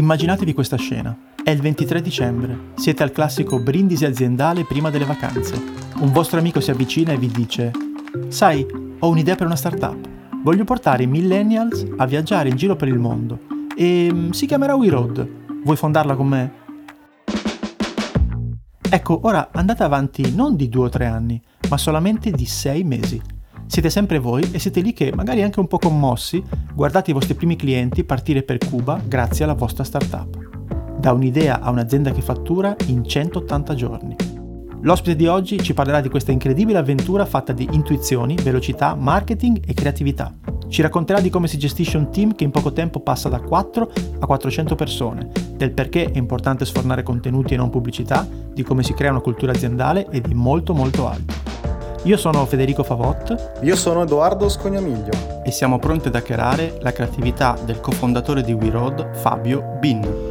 Immaginatevi questa scena. È il 23 dicembre, siete al classico brindisi aziendale prima delle vacanze. Un vostro amico si avvicina e vi dice: Sai, ho un'idea per una startup. Voglio portare i millennials a viaggiare in giro per il mondo e mm, si chiamerà We Road. Vuoi fondarla con me? Ecco, ora andate avanti non di due o tre anni, ma solamente di sei mesi. Siete sempre voi e siete lì che, magari anche un po' commossi, guardate i vostri primi clienti partire per Cuba grazie alla vostra startup da un'idea a un'azienda che fattura in 180 giorni. L'ospite di oggi ci parlerà di questa incredibile avventura fatta di intuizioni, velocità, marketing e creatività. Ci racconterà di come si gestisce un team che in poco tempo passa da 4 a 400 persone, del perché è importante sfornare contenuti e non pubblicità, di come si crea una cultura aziendale e di molto molto altro. Io sono Federico Favot. Io sono Edoardo Scognamiglio. E siamo pronti ad hackerare la creatività del cofondatore di WeRoad, Fabio Bin.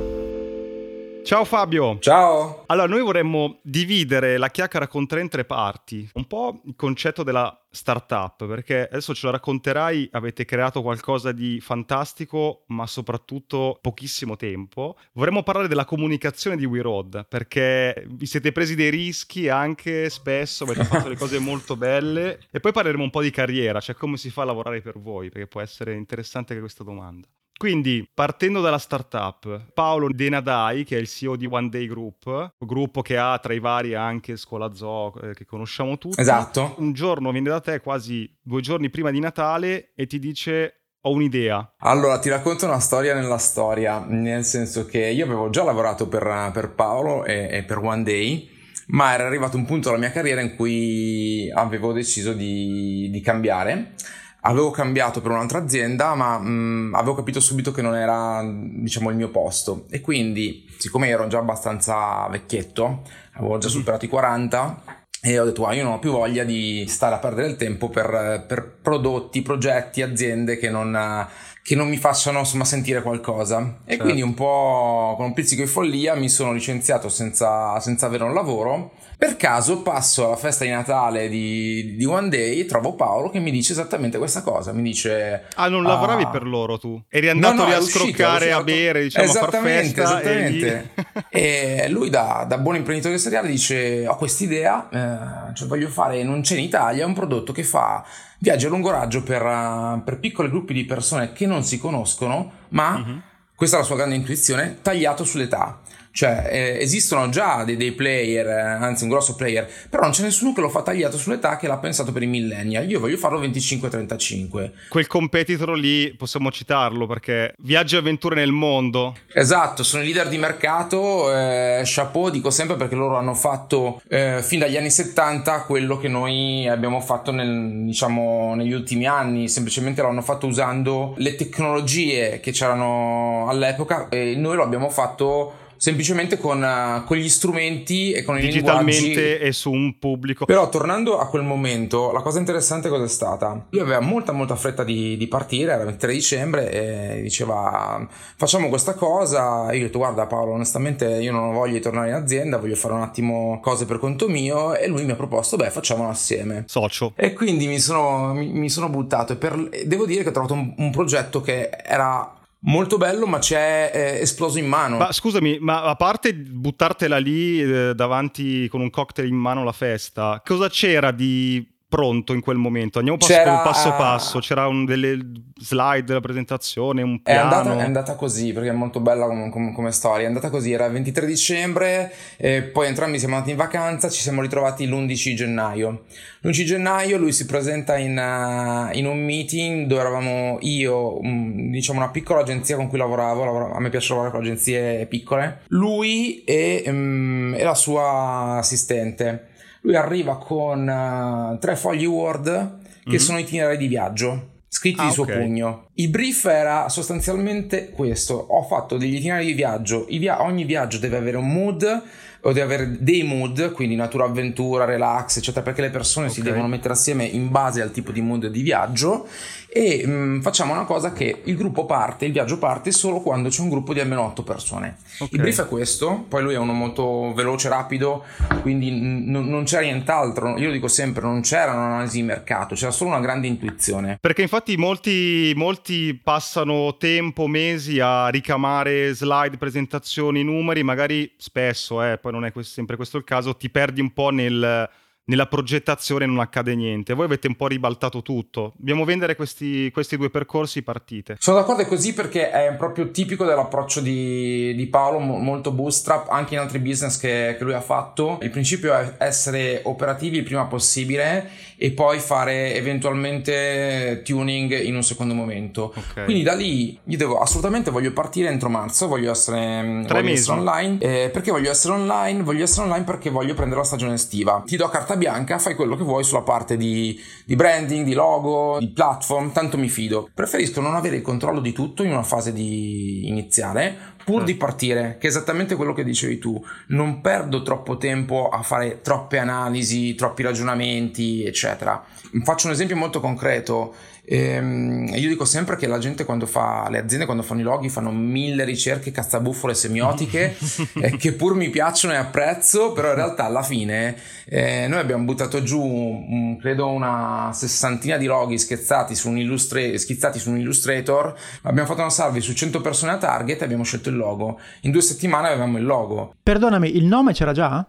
Ciao Fabio. Ciao. Allora, noi vorremmo dividere la chiacchiera con tre in tre parti. Un po' il concetto della startup, perché adesso ce lo racconterai, avete creato qualcosa di fantastico, ma soprattutto pochissimo tempo. Vorremmo parlare della comunicazione di WeRoad, perché vi siete presi dei rischi anche spesso, avete fatto le cose molto belle. E poi parleremo un po' di carriera, cioè come si fa a lavorare per voi, perché può essere interessante anche questa domanda. Quindi, partendo dalla startup, Paolo Denadai, che è il CEO di One Day Group, gruppo che ha tra i vari anche Scuola Zoo, eh, che conosciamo tutti. Esatto. Un giorno viene da te, quasi due giorni prima di Natale, e ti dice ho un'idea. Allora, ti racconto una storia nella storia, nel senso che io avevo già lavorato per, per Paolo e, e, per One Day, ma era arrivato un punto della mia carriera in cui avevo deciso di, di cambiare avevo cambiato per un'altra azienda, ma mh, mm, avevo capito subito che non era, diciamo, il mio posto. E quindi, siccome ero già abbastanza vecchietto, avevo già superato i 40, e ho detto, ah, io non ho più voglia di stare a perdere il tempo per, per prodotti, progetti, aziende che non, che non mi facciano insomma, sentire qualcosa. E certo. quindi un po' con un pizzico di follia mi sono licenziato senza, senza avere un lavoro per caso passo alla festa di Natale di, di One Day e trovo Paolo che mi dice esattamente questa cosa. Mi dice: Ah, non lavoravi ah, per loro tu? Eri andato no, no, lì a uscito, scroccare, a bere, diciamo, esattamente, a far festa. Esattamente. E, e, lui, da, da, buon imprenditore seriale, dice: Ho quest'idea, eh, cioè voglio fare, non c'è in Italia, un prodotto che fa viaggi a lungo raggio per, per piccoli gruppi di persone che non si conoscono, ma. Uh-huh. Questa è la sua grande intuizione, tagliato sull'età. Cioè, eh, esistono già dei, dei player, eh, anzi un grosso player, però non c'è nessuno che lo fa tagliato sull'età che l'ha pensato per i millennial. Io voglio farlo 25-35. Quel competitor lì possiamo citarlo perché viaggi e avventure nel mondo. Esatto, sono i leader di mercato. Eh, chapeau, dico sempre perché loro hanno fatto eh, fin dagli anni 70 quello che noi abbiamo fatto nel, diciamo, negli ultimi anni. Semplicemente l'hanno fatto usando le tecnologie che c'erano all'epoca e noi lo abbiamo fatto semplicemente con, uh, con, gli strumenti e con i digitalmente linguaggi. e su un pubblico. Però tornando a quel momento, la cosa interessante cosa è stata? Lui aveva molta molta fretta di, di partire, era il 23 dicembre e diceva facciamo questa cosa. Io ho detto guarda Paolo, onestamente io non ho voglia di tornare in azienda, voglio fare un attimo cose per conto mio e lui mi ha proposto beh facciamolo assieme. Socio. E quindi mi sono, mi, mi sono buttato e per, devo dire che ho trovato un, un progetto che era Molto bello, ma c'è eh, esploso in mano. Ma scusami, ma a parte buttartela lì eh, davanti con un cocktail in mano alla festa, cosa c'era di pronto in quel momento? Andiamo passo, C'era, passo passo. C'era un, delle slide della presentazione, un piano. È andata, è andata così perché è molto bella come, come, come, storia. È andata così. Era il 23 dicembre, e poi entrambi siamo andati in vacanza. Ci siamo ritrovati l'11 gennaio. L'11 gennaio lui si presenta in, uh, in un meeting dove eravamo io, um, diciamo una piccola agenzia con cui lavoravo. Lavoro, a me piace lavorare con agenzie piccole. Lui e, um, e la sua assistente lui arriva con uh, tre fogli Word che mm-hmm. sono itinerari di viaggio scritti ah, di suo okay. pugno. Il brief era sostanzialmente questo: ho fatto degli itinerari di viaggio, via- ogni viaggio deve avere un mood, o di avere dei mood, quindi natura avventura, relax, eccetera, perché le persone okay. si devono mettere assieme in base al tipo di mood di viaggio e mh, mm, facciamo una cosa che il gruppo parte, il viaggio parte solo quando c'è un gruppo di almeno 8 persone. Okay. Il brief è questo, poi lui è uno molto veloce, rapido, quindi n- non c'era nient'altro, io lo dico sempre, non c'era un'analisi di mercato, c'era solo una grande intuizione. Perché infatti molti, molti passano tempo, mesi a ricamare slide, presentazioni, numeri, magari spesso, eh, poi non è sempre questo il caso, ti perdi un po' nel nella progettazione non accade niente. Voi avete un po' ribaltato tutto. Dobbiamo vendere questi, questi due percorsi partite. Sono d'accordo, è così perché è proprio tipico dell'approccio di, di Paolo, molto bootstrap, anche in altri business che, che, lui ha fatto. Il principio è essere operativi il prima possibile e poi fare eventualmente tuning in un secondo momento. Okay. Quindi da lì io devo assolutamente voglio partire entro marzo, voglio essere, voglio essere online. Eh, perché voglio essere online? Voglio essere online perché voglio prendere la stagione estiva. Ti do carta bianca, fai quello che vuoi sulla parte di, di branding, di logo, di platform, tanto mi fido. Preferisco non avere il controllo di tutto in una fase di iniziale, pur di partire, che è esattamente quello che dicevi tu. Non perdo troppo tempo a fare troppe analisi, troppi ragionamenti, eccetera. Faccio un esempio molto concreto. Ehm, io dico sempre che la gente quando fa, le aziende quando fanno i loghi fanno mille ricerche cazzabuffole semiotiche eh, che pur mi piacciono e apprezzo, però in realtà alla fine eh, noi abbiamo buttato giù un, credo una sessantina di loghi schizzati su, un illustre, schizzati su un Illustrator, abbiamo fatto una salve su 100 persone a target e abbiamo scelto il logo. In due settimane avevamo il logo. Perdonami, il nome c'era già?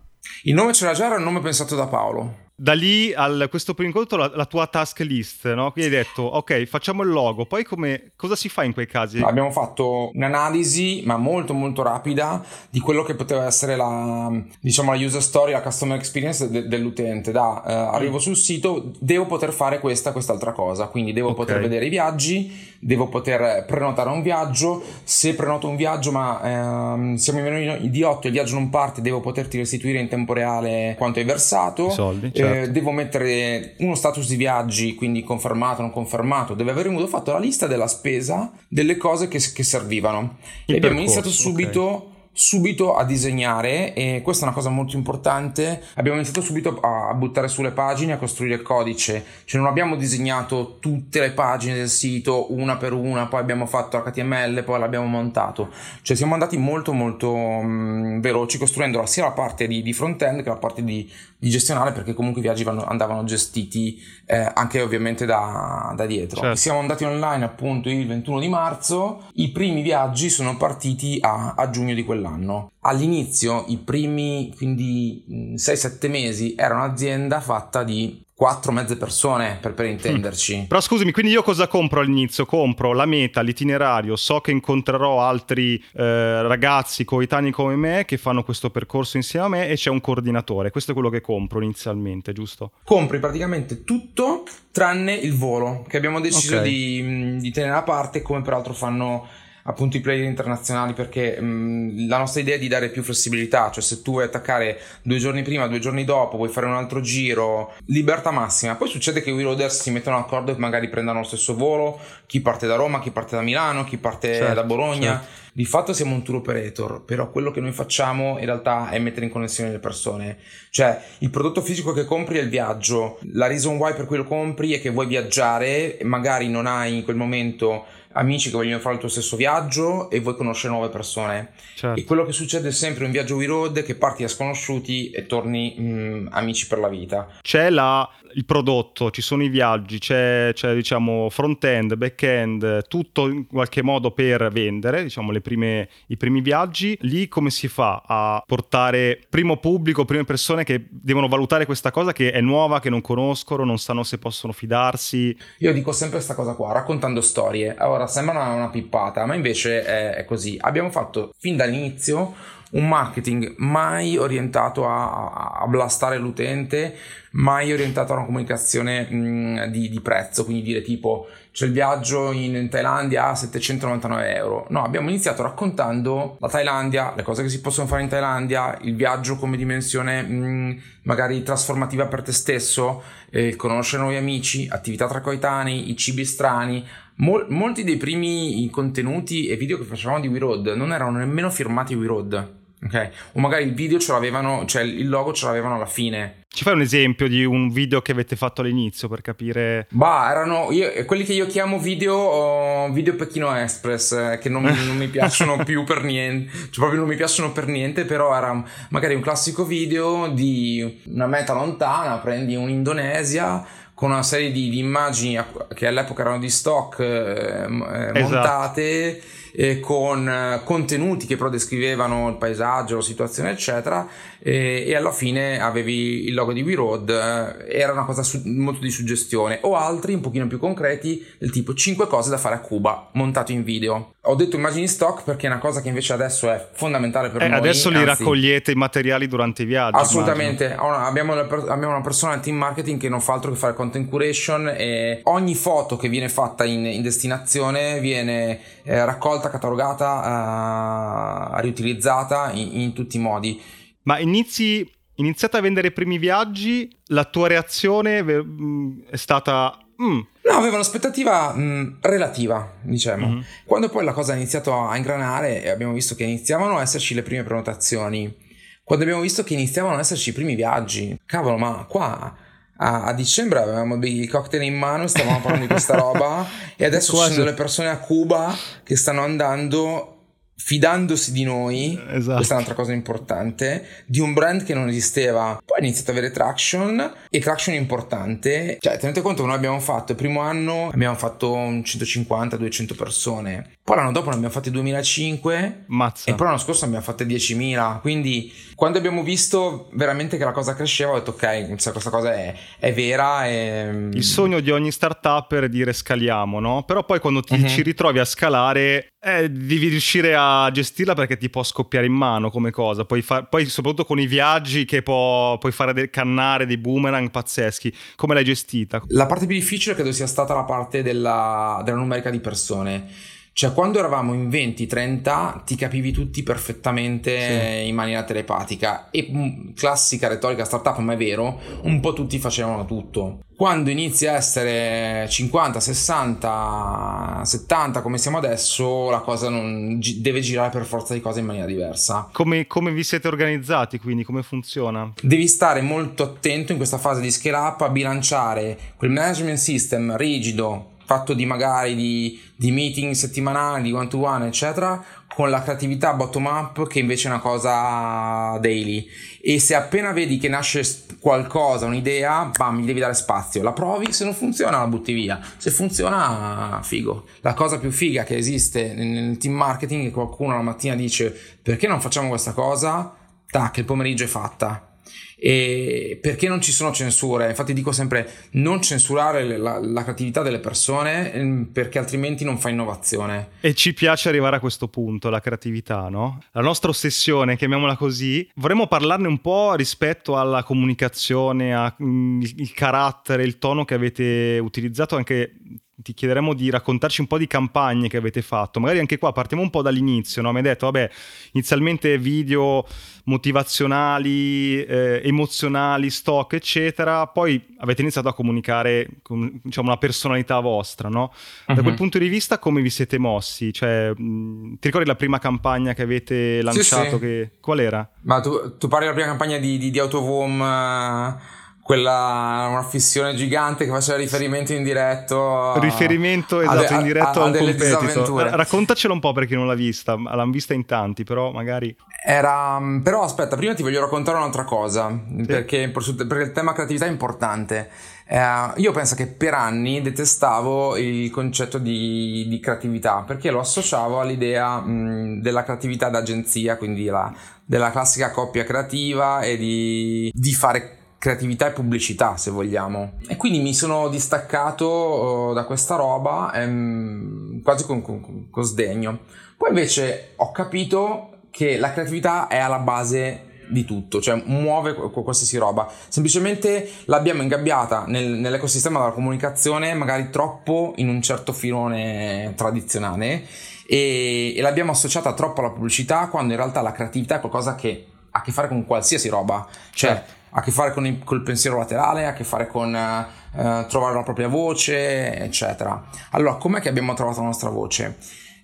Il nome c'era già, era il nome pensato da Paolo da lì a questo primo incontro la, la, tua task list, no? Quindi hai detto, ok, facciamo il logo, poi come, cosa si fa in quei casi? Abbiamo fatto un'analisi, ma molto molto rapida, di quello che poteva essere la, diciamo, la user story, la customer experience de- dell'utente. Da eh, arrivo mm. sul sito, devo poter fare questa, quest'altra cosa, quindi devo okay. poter vedere i viaggi, devo poter prenotare un viaggio, se prenoto un viaggio ma ehm, siamo in meno di 8 e il viaggio non parte, devo poterti restituire in tempo reale quanto hai versato. I soldi, certo. Eh, devo mettere uno status di viaggi, quindi confermato, non confermato, deve aver fatto la lista della spesa delle cose che, che servivano. Il e abbiamo iniziato subito. Okay subito a disegnare e questa è una cosa molto importante. Abbiamo iniziato subito a buttare sulle pagine a costruire il codice. Cioè non abbiamo disegnato tutte le pagine del sito una per una poi abbiamo fatto HTML poi l'abbiamo montato. Cioè siamo andati molto molto mh, veloci costruendo sia la parte di, di front-end che la parte di, di gestionale perché comunque i viaggi vanno, andavano gestiti eh, anche ovviamente da, da dietro. Certo. siamo andati online appunto il 21 di marzo. I primi viaggi sono partiti a, a giugno di quell'anno quell'anno. All'inizio, i primi quindi 6-7 mesi, era un'azienda fatta di quattro mezze persone per, per intenderci. Mm. Però scusami, quindi io cosa compro all'inizio? Compro la meta, l'itinerario, so che incontrerò altri eh, ragazzi coetanei come me che fanno questo percorso insieme a me e c'è un coordinatore. Questo è quello che compro inizialmente, giusto? Compri praticamente tutto tranne il volo, che abbiamo deciso okay. di, di tenere a parte, come peraltro fanno appunto i player internazionali perché mh, la nostra idea è di dare più flessibilità, cioè se tu vuoi attaccare due giorni prima, due giorni dopo, vuoi fare un altro giro, libertà massima. Poi succede che i Roaders si mettono d'accordo e magari prendano lo stesso volo, chi parte da Roma, chi parte da Milano, chi parte certo, da Bologna. Certo. Di fatto siamo un tour operator, però quello che noi facciamo in realtà è mettere in connessione le persone. Cioè, il prodotto fisico che compri è il viaggio. La reason why per cui lo compri è che vuoi viaggiare, magari non hai in quel momento amici che vogliono fare il tuo stesso viaggio e vuoi conoscere nuove persone. Certo. E quello che succede sempre in viaggio We Road è che parti da sconosciuti e torni mh, mm, amici per la vita. C'è la, il prodotto, ci sono i viaggi, c'è, c'è diciamo front-end, back-end, tutto in qualche modo per vendere, diciamo prime, i primi viaggi. Lì come si fa a portare primo pubblico, prime persone che devono valutare questa cosa che è nuova, che non conoscono, non sanno se possono fidarsi? Io dico sempre questa cosa qua, raccontando storie. Allora, Ora sembra una, una pippata, ma invece è, è così. Abbiamo fatto fin dall'inizio un marketing mai orientato a, a, blastare l'utente, mai orientato a una comunicazione mh, di, di, prezzo, quindi dire tipo c'è il viaggio in Thailandia a 799 euro. No, abbiamo iniziato raccontando la Thailandia, le cose che si possono fare in Thailandia, il viaggio come dimensione mh, magari trasformativa per te stesso, eh, conoscere nuovi amici, attività tra coetanei, i cibi strani, Mol- molti dei primi contenuti e video che facevamo di We Road non erano nemmeno firmati We Road. Ok, o magari il video ce l'avevano, cioè il logo ce l'avevano alla fine. Ci fai un esempio di un video che avete fatto all'inizio per capire? Bah, erano io, quelli che io chiamo video, oh, video Pechino Express, eh, che non, non mi piacciono più per niente, cioè proprio non mi piacciono per niente, però era magari un classico video di una meta lontana, prendi un'Indonesia con una serie di, di immagini che all'epoca erano di stock eh, esatto. montate eh, con eh, contenuti che però descrivevano il paesaggio, la situazione, eccetera, e, e alla fine avevi il logo di We Road, eh, era una cosa su, molto di suggestione, o altri un pochino più concreti, del tipo 5 cose da fare a Cuba, montato in video. Ho detto immagini stock perché è una cosa che invece adesso è fondamentale per eh, noi. Adesso li anzi, raccogliete i materiali durante i viaggi. Assolutamente, abbiamo una, abbiamo una, persona in team marketing che non fa altro che fare content curation e ogni foto che viene fatta in, in destinazione viene eh, raccolta, catalogata, eh, riutilizzata in, in tutti i modi. Ma inizi iniziate a vendere i primi viaggi, la tua reazione è stata Mm. No, avevo un'aspettativa mh, mm, relativa, diciamo. Mm-hmm. Quando poi la cosa ha iniziato a ingranare e abbiamo visto che iniziavano a esserci le prime prenotazioni, quando abbiamo visto che iniziavano ad esserci i primi viaggi, cavolo, ma qua a, a dicembre avevamo dei cocktail in mano, stavamo parlando di questa roba e adesso ci sono delle persone a Cuba che stanno andando fidandosi di noi, esatto. questa è un'altra cosa importante, di un brand che non esisteva. Poi ha iniziato ad avere traction e traction importante. Cioè, tenete conto che noi abbiamo fatto il primo anno, abbiamo fatto 150-200 persone. Poi l'anno dopo ne abbiamo fatti 2005 Mazza. e poi l'anno scorso ne abbiamo fatte 10.000. Quindi quando abbiamo visto veramente che la cosa cresceva ho detto ok, questa cosa è, è vera. E... Il sogno di ogni startup è dire scaliamo, no? Però poi quando ti uh-huh. ci ritrovi a scalare eh, devi riuscire a gestirla perché ti può scoppiare in mano come cosa. Puoi far, poi, soprattutto con i viaggi, che può, puoi fare del cannare, dei boomerang pazzeschi. Come l'hai gestita? La parte più difficile credo sia stata la parte della, della numerica di persone. Cioè, quando eravamo in 20-30 ti capivi tutti perfettamente sì. in maniera telepatica. E mm, classica retorica startup, ma è vero, un po' tutti facevano tutto. Quando inizia a essere 50, 60, 70 come siamo adesso, la cosa non, deve girare per forza di cose in maniera diversa. Come, come vi siete organizzati quindi? Come funziona? Devi stare molto attento in questa fase di scale up a bilanciare quel management system rigido fatto di magari di, di meeting settimanali, di one to one, eccetera, con la creatività bottom up che invece è una cosa daily. E se appena vedi che nasce qualcosa, un'idea, bam, gli devi dare spazio. La provi, se non funziona la butti via. Se funziona, figo. La cosa più figa che esiste nel team marketing è che qualcuno la mattina dice perché non facciamo questa cosa? Tac, il pomeriggio è fatta e perché non ci sono censure infatti dico sempre non censurare la, la, creatività delle persone mm, perché altrimenti non fa innovazione e ci piace arrivare a questo punto la creatività no? la nostra ossessione chiamiamola così vorremmo parlarne un po' rispetto alla comunicazione al mm, carattere il tono che avete utilizzato anche ti chiederemo di raccontarci un po' di campagne che avete fatto. Magari anche qua partiamo un po' dall'inizio, no? Mi hai detto, vabbè, inizialmente video motivazionali, eh, emozionali, stock, eccetera, poi avete iniziato a comunicare con diciamo, una personalità vostra, no? Da uh-huh. quel punto di vista come vi siete mossi? Cioè, mh, ti ricordi la prima campagna che avete lanciato? Sì, sì. Che... Qual era? Ma tu, tu parli della prima campagna di, di, di Autovom... Uh quella una fissione gigante che faceva riferimento in diretto a, riferimento esatto a, in diretto a, a, a un competitor. raccontacelo un po' per chi non l'ha vista l'hanno vista in tanti però magari era però aspetta prima ti voglio raccontare un'altra cosa sì. perché, perché, il tema creatività è importante. Eh, io penso che per anni detestavo il concetto di, di creatività perché lo associavo all'idea mh, della creatività d'agenzia quindi la, della classica coppia creativa e di, di fare creatività e pubblicità, se vogliamo. E quindi mi sono distaccato uh, da questa roba um, quasi con, con, con sdegno. Poi invece ho capito che la creatività è alla base di tutto, cioè muove qualsiasi roba. Semplicemente l'abbiamo ingabbiata nel, nell'ecosistema della comunicazione, magari troppo in un certo filone tradizionale, e, e, l'abbiamo associata troppo alla pubblicità, quando in realtà la creatività è qualcosa che ha a che fare con qualsiasi roba. Cioè, certo ha a che fare con il col pensiero laterale, ha a che fare con uh, trovare la propria voce, eccetera. Allora, com'è che abbiamo trovato la nostra voce?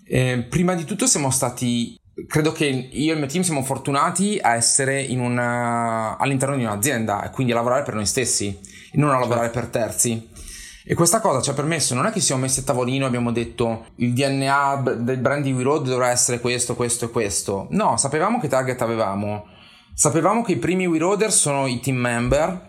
Eh, prima di tutto siamo stati credo che io e il mio team siamo fortunati a essere una, all'interno di un'azienda e quindi a lavorare per noi stessi e non a lavorare per terzi. E questa cosa ci ha permesso, non è che siamo messi a tavolino e abbiamo detto il DNA del brand di We Road dovrà essere questo, questo e questo. No, sapevamo che target avevamo, sapevamo che i primi We Roader sono i team member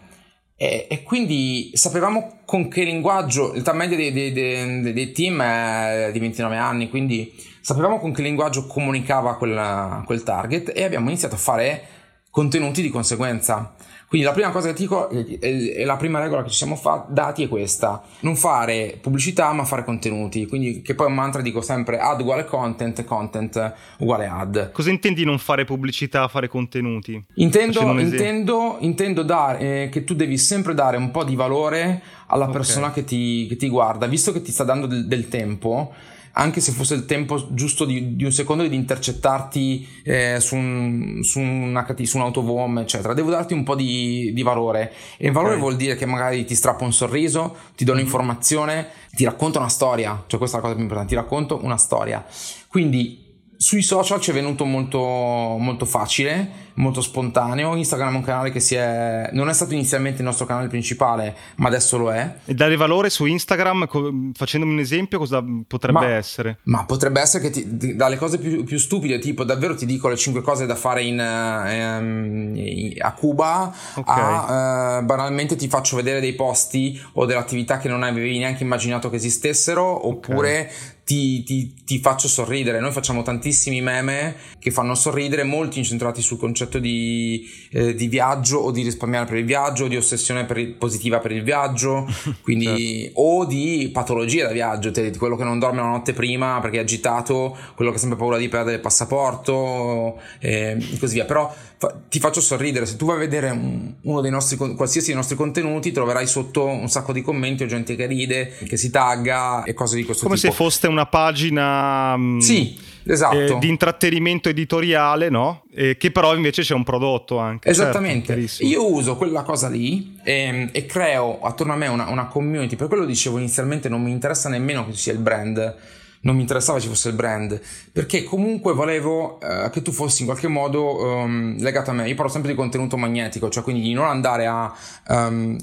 e, e, quindi sapevamo con che linguaggio, l'età media dei, dei, dei, dei, team è di 29 anni, quindi sapevamo con che linguaggio comunicava quel, quel target e abbiamo iniziato a fare contenuti di conseguenza. Quindi la prima cosa che ti dico e la prima regola che ci siamo fa- dati è questa: non fare pubblicità ma fare contenuti. Quindi, che poi è un mantra dico sempre ad uguale content, content uguale ad. Cosa intendi non fare pubblicità, fare contenuti? Intendo, intendo, intendo dare, eh, che tu devi sempre dare un po' di valore alla okay. persona che ti, che ti, guarda, visto che ti sta dando del, del tempo anche se fosse il tempo giusto di, di un secondo di intercettarti eh, su, un, su, un HT, su un autovom, eccetera. Devo darti un po' di, di valore. E il valore okay. vuol dire che magari ti strappo un sorriso, ti do un'informazione, mm-hmm. ti racconto una storia. Cioè, questa è la cosa più importante: ti racconto una storia. Quindi sui social ci è venuto molto, molto facile, molto spontaneo. Instagram è un canale che si è. non è stato inizialmente il nostro canale principale, ma adesso lo è. E dare valore su Instagram, facendomi un esempio, cosa potrebbe ma, essere? Ma potrebbe essere che ti, dalle cose più, più, stupide, tipo davvero ti dico le 5 cose da fare in, um, a Cuba, okay. a uh, banalmente ti faccio vedere dei posti o delle attività che non avevi neanche immaginato che esistessero, oppure. Okay ti, ti, ti, faccio sorridere. Noi facciamo tantissimi meme che fanno sorridere, molti incentrati sul concetto di, eh, di viaggio o di risparmiare per il viaggio, o di ossessione per il, positiva per il viaggio, quindi, certo. o di patologie da viaggio, te, quello che non dorme la notte prima perché è agitato, quello che ha sempre paura di perdere il passaporto eh, e così via. Però fa, ti faccio sorridere, se tu vai a vedere un, uno dei nostri, qualsiasi dei nostri contenuti, troverai sotto un sacco di commenti o gente che ride, che si tagga e cose di questo Come tipo. Come se foste un una pagina mm, sì, esatto. eh, di intrattenimento editoriale, no? Eh, che però invece c'è un prodotto anche. Certo, Esattamente. Certo, Io uso quella cosa lì e, ehm, e creo attorno a me una, una, community. Per quello dicevo inizialmente non mi interessa nemmeno che ci sia il brand. Non mi interessava ci fosse il brand, perché comunque volevo eh, che tu fossi in qualche modo um, legato a me. Io parlo sempre di contenuto magnetico, cioè quindi di non andare a um,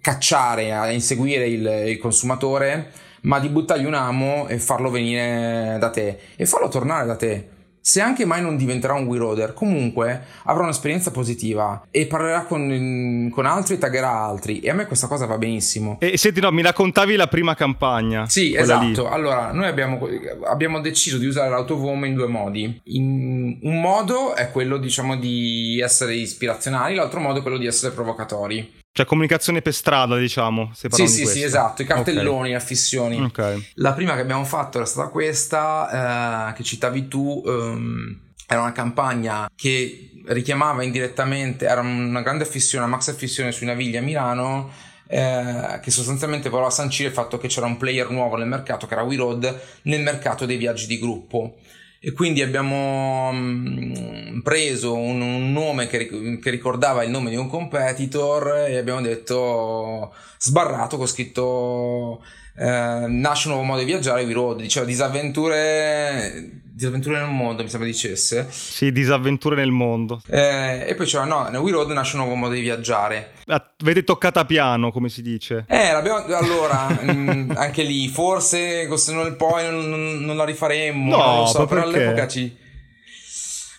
cacciare, a inseguire il, il consumatore, ma di buttargli un amo e farlo venire da te e farlo tornare da te. Se anche mai non diventerà un WeRoader, comunque avrà un'esperienza positiva e parlerà con, con altri, taggerà altri. E a me questa cosa va benissimo. E senti, no, mi raccontavi la prima campagna. Sì, esatto. Lì. Allora, noi abbiamo, abbiamo, deciso di usare l'autovom in due modi. In, un modo è quello, diciamo, di essere ispirazionali, l'altro modo è quello di essere provocatori. Cioè comunicazione per strada, diciamo. Se sì, sì, sì, esatto, i cartelloni, okay. affissioni. Okay. La prima che abbiamo fatto era stata questa, eh, che citavi tu, um, era una campagna che richiamava indirettamente, era una grande affissione, una max affissione sui Navigli a Milano, eh, che sostanzialmente voleva sancire il fatto che c'era un player nuovo nel mercato, che era We Road, nel mercato dei viaggi di gruppo e quindi abbiamo mm, preso un, un nome che, che, ricordava il nome di un competitor e abbiamo detto sbarrato con scritto eh, nasce un nuovo modo di viaggiare We Road diceva disavventure disavventure nel mondo mi sembra dicesse. Sì disavventure nel mondo. Eh, e poi diceva no nel We Road nasce un nuovo modo di viaggiare. Avete toccata piano come si dice. Eh allora mh, mm, anche lì forse se non poi non, non, non la rifaremmo no, non lo so però all'epoca ci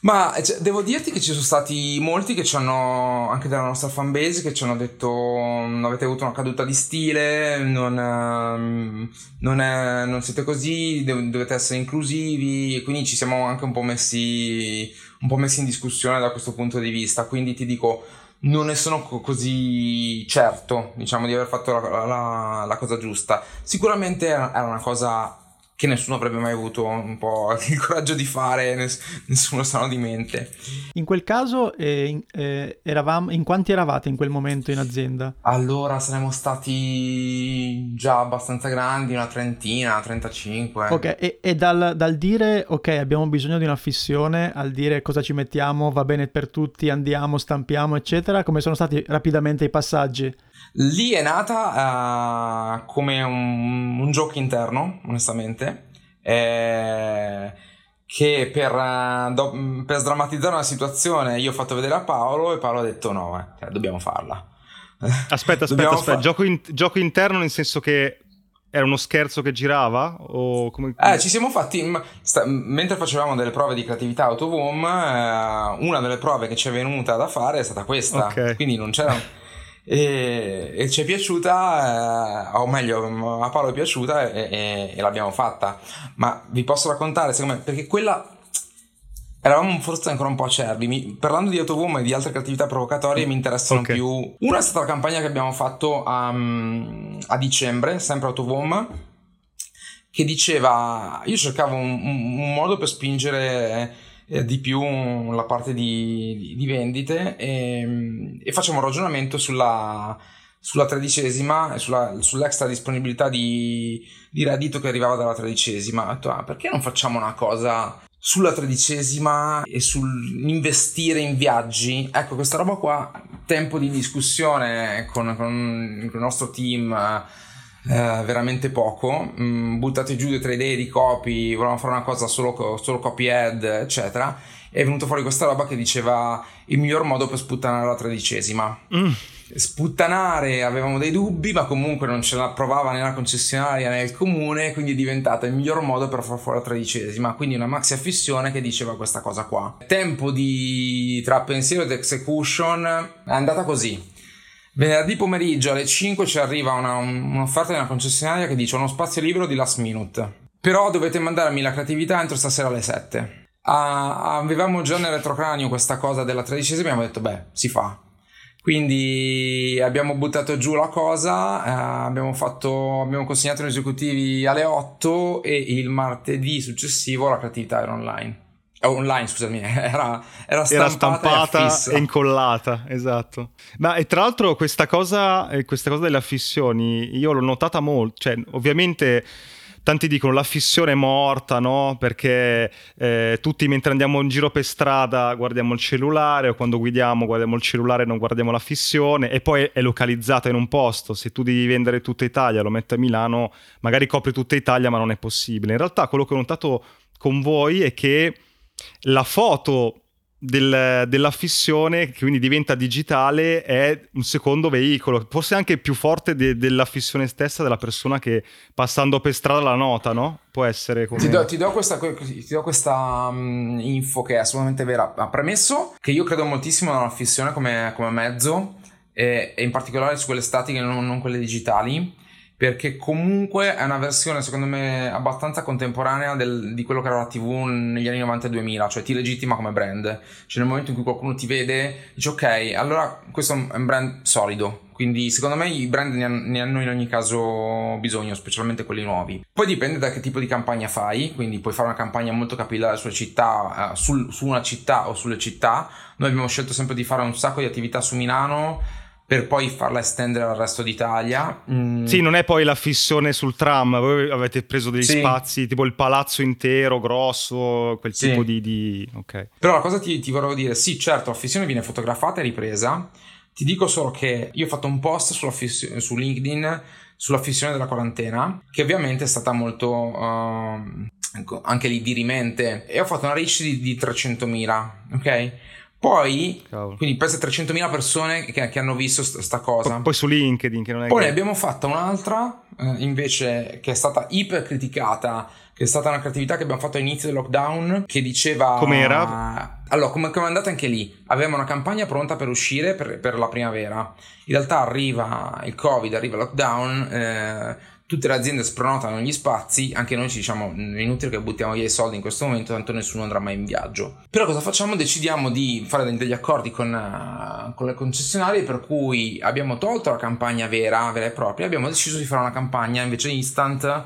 ma cioè, devo dirti che ci sono stati molti che ci hanno, anche della nostra fanbase, che ci hanno detto non avete avuto una caduta di stile, non, ehm, non, è, non siete così, dovete essere inclusivi, e quindi ci siamo anche un po' messi, un po' messi in discussione da questo punto di vista. Quindi ti dico, non ne sono così certo, diciamo, di aver fatto la, la, la cosa giusta. Sicuramente era una cosa che nessuno avrebbe mai avuto un po' il coraggio di fare, ness- nessuno sano di mente. In quel caso, eh, eh, eravamo, in quanti eravate in quel momento in azienda? Allora saremmo stati già abbastanza grandi, una trentina, una 35. Ok, e, e dal, dal, dire ok, abbiamo bisogno di una fissione, al dire cosa ci mettiamo, va bene per tutti, andiamo, stampiamo, eccetera, come sono stati rapidamente i passaggi? Lì è nata uh, come un, un, gioco interno, onestamente. Eh, che per, uh, do, per, sdrammatizzare una situazione io ho fatto vedere a Paolo e Paolo ha detto no, eh, cioè, dobbiamo farla. Aspetta, aspetta, aspetta. Fa- gioco, in, gioco interno nel senso che era uno scherzo che girava? O come... Eh, ci siamo fatti. Sta, mentre facevamo delle prove di creatività Autovom, eh, una delle prove che ci è venuta da fare è stata questa. Okay. Quindi non c'era. E, e, ci è piaciuta, eh, o meglio, a Paolo è piaciuta e, e, e, l'abbiamo fatta. Ma vi posso raccontare, secondo me, perché quella eravamo forse ancora un po' acerbi. Mi, parlando di Autovom e di altre creatività provocatorie, mi interessano okay. più. Una è stata la campagna che abbiamo fatto a, a dicembre, sempre Autovom, che diceva: Io cercavo un, un, un modo per spingere eh, di più la parte di, di vendite e, e facciamo un ragionamento sulla sulla tredicesima e sulla, sull'extra disponibilità di, di reddito che arrivava dalla tredicesima. Ho detto, ah, perché non facciamo una cosa sulla tredicesima e sull'investire in viaggi. Ecco, questa roba qua, tempo di discussione con, con il nostro team. Eh, veramente poco mm, buttate giù due o tre idee di copy volevamo fare una cosa solo, solo copy ad eccetera è venuto fuori questa roba che diceva il miglior modo per sputtanare la tredicesima mm sputtanare avevamo dei dubbi, ma comunque non ce la provava né la concessionaria né il comune, quindi è diventata il miglior modo per far fuori la tredicesima. Quindi una maxi affissione che diceva questa cosa qua. Tempo di tra pensiero ed execution è andata così. Venerdì pomeriggio alle 5 ci arriva una, un'offerta di una concessionaria che dice uno spazio libero di last minute. Però dovete mandarmi la creatività entro stasera alle 7. Ah, avevamo già nel retrocranio questa cosa della tredicesima e abbiamo detto, beh, si fa quindi abbiamo buttato giù la cosa, eh, abbiamo, fatto, abbiamo consegnato gli esecutivi alle 8 e il martedì successivo la creatività era online. Oh, online, scusami, era, era stampata, era stampata e, e, incollata, esatto. Ma e tra l'altro questa cosa, eh, questa cosa delle affissioni, io l'ho notata molto, cioè ovviamente tanti dicono la fissione è morta, no? Perché eh, tutti mentre andiamo in giro per strada guardiamo il cellulare o quando guidiamo guardiamo il cellulare e non guardiamo la fissione e poi è localizzata in un posto. Se tu devi vendere tutta Italia, lo metti a Milano, magari copri tutta Italia, ma non è possibile. In realtà quello che ho notato con voi è che la foto del, della fissione, che quindi diventa digitale, è un secondo veicolo, forse anche più forte de, della fissione stessa della persona che passando per strada la nota, no? Può essere come... Ti do, ti do questa, ti do questa um, info che è assolutamente vera. Ha premesso che io credo moltissimo nella fissione come, come mezzo, e, e, in particolare su quelle statiche, non, non quelle digitali perché comunque è una versione secondo me abbastanza contemporanea del, di quello che era la TV negli anni 90 e 2000, cioè ti legittima come brand, cioè nel momento in cui qualcuno ti vede dice ok, allora questo è un brand solido, quindi secondo me i brand ne, hanno, in ogni caso bisogno, specialmente quelli nuovi. Poi dipende da che tipo di campagna fai, quindi puoi fare una campagna molto capillare sulle città, uh, sul, su una città o sulle città, noi abbiamo scelto sempre di fare un sacco di attività su Milano, per poi farla estendere al resto d'Italia. Mm. Sì, non è poi la fissione sul tram, voi avete preso degli sì. spazi, tipo il palazzo intero, grosso, quel sì. tipo di... di... Okay. Però la cosa ti, ti volevo dire, sì certo, la fissione viene fotografata e ripresa, ti dico solo che io ho fatto un post fiss- su LinkedIn sulla fissione della quarantena, che ovviamente è stata molto... Uh, anche lì dirimente e ho fatto una reach di, di 300.000 ok poi, Cavolo. quindi pensa a 300.000 persone che, che hanno visto questa cosa. Poi, poi, su LinkedIn, che non è. Poi che... ne abbiamo fatta un'altra, eh, invece, che è stata iper criticata, che è stata una creatività che abbiamo fatto all'inizio del lockdown, che diceva. Com'era? Allora, come, come è andata anche lì? Avevamo una campagna pronta per uscire per, per la primavera. In realtà arriva il Covid, arriva il lockdown. Eh, tutte le aziende spronotano gli spazi, anche noi ci diciamo è inutile che buttiamo via i soldi in questo momento, tanto nessuno andrà mai in viaggio. Però cosa facciamo? Decidiamo di fare degli accordi con, uh, con le concessionarie per cui abbiamo tolto la campagna vera, vera e propria, abbiamo deciso di fare una campagna invece instant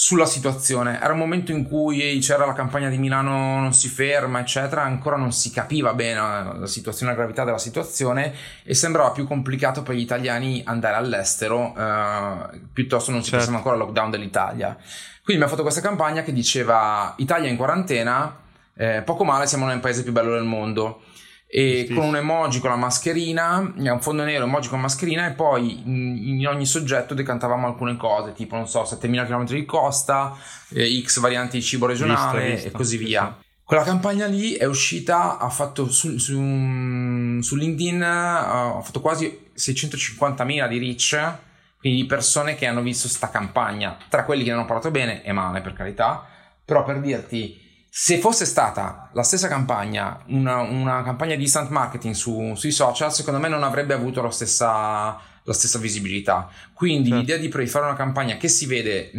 sulla situazione. Era un momento in cui c'era la campagna di Milano non si ferma, eccetera, ancora non si capiva bene la situazione, la gravità della situazione e sembrava più complicato per gli italiani andare all'estero, eh, piuttosto non si certo. pensava ancora al lockdown dell'Italia. Quindi abbiamo fatto questa campagna che diceva Italia in quarantena, eh, poco male, siamo nel paese più bello del mondo. E con un emoji con la mascherina, un fondo nero, emoji con mascherina e poi in, ogni soggetto decantavamo alcune cose, tipo non so, 7000 km di costa, eh, X varianti di cibo regionale vista, vista. e così via. Quella campagna lì è uscita, ha fatto su, su, su LinkedIn, ha fatto quasi 650.000 di reach, quindi di persone che hanno visto questa campagna, tra quelli che ne hanno parlato bene e male per carità, però per dirti se fosse stata la stessa campagna, una, una campagna di instant marketing su, sui social, secondo me non avrebbe avuto la stessa, la stessa visibilità. Quindi certo. l'idea di fare una campagna che si vede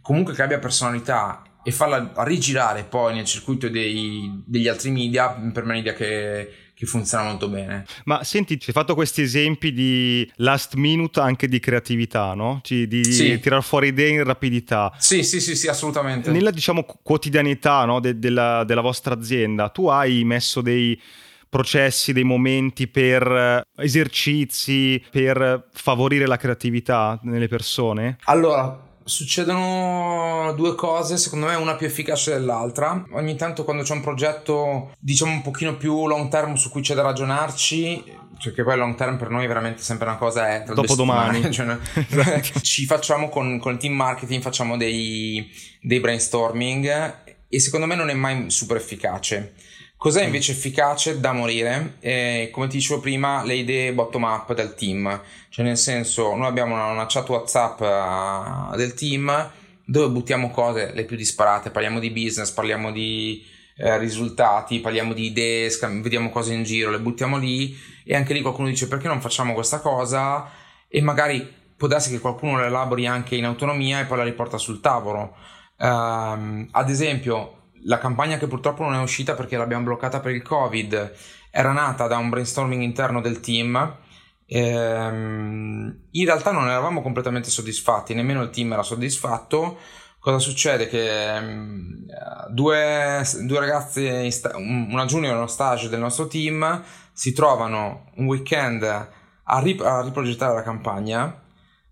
comunque che abbia personalità e farla rigirare poi nel circuito dei, degli altri media, per me è un'idea che, che funziona molto bene. Ma senti, ci hai fatto questi esempi di last minute anche di creatività, no? Ci, di sì. tirar fuori idee in rapidità. Sì, sì, sì, sì assolutamente. Nella, diciamo, quotidianità no, de- della, della vostra azienda, tu hai messo dei processi, dei momenti per esercizi, per favorire la creatività nelle persone? Allora, succedono due cose, secondo me una più efficace dell'altra. Ogni tanto quando c'è un progetto, diciamo un pochino più long term su cui c'è da ragionarci, cioè che poi long term per noi è veramente sempre una cosa è tra dopo domani cioè, esatto. ci facciamo con, con, il team marketing facciamo dei, dei brainstorming e secondo me non è mai super efficace Cos'è invece efficace da morire? Eh, come ti dicevo prima, le idee bottom up del team, cioè nel senso noi abbiamo una, una chat WhatsApp uh, del team dove buttiamo cose le più disparate, parliamo di business, parliamo di eh, risultati, parliamo di idee, scam- vediamo cose in giro, le buttiamo lì e anche lì qualcuno dice perché non facciamo questa cosa e magari può darsi che qualcuno la elabori anche in autonomia e poi la riporta sul tavolo. Um, ad esempio, la campagna che purtroppo non è uscita perché l'abbiamo bloccata per il covid era nata da un brainstorming interno del team. Ehm, in realtà non eravamo completamente soddisfatti nemmeno il team era soddisfatto. Cosa succede? Che um, due, due ragazze una junior e uno stage del nostro team si trovano un weekend a, rip- a riprogettare la campagna.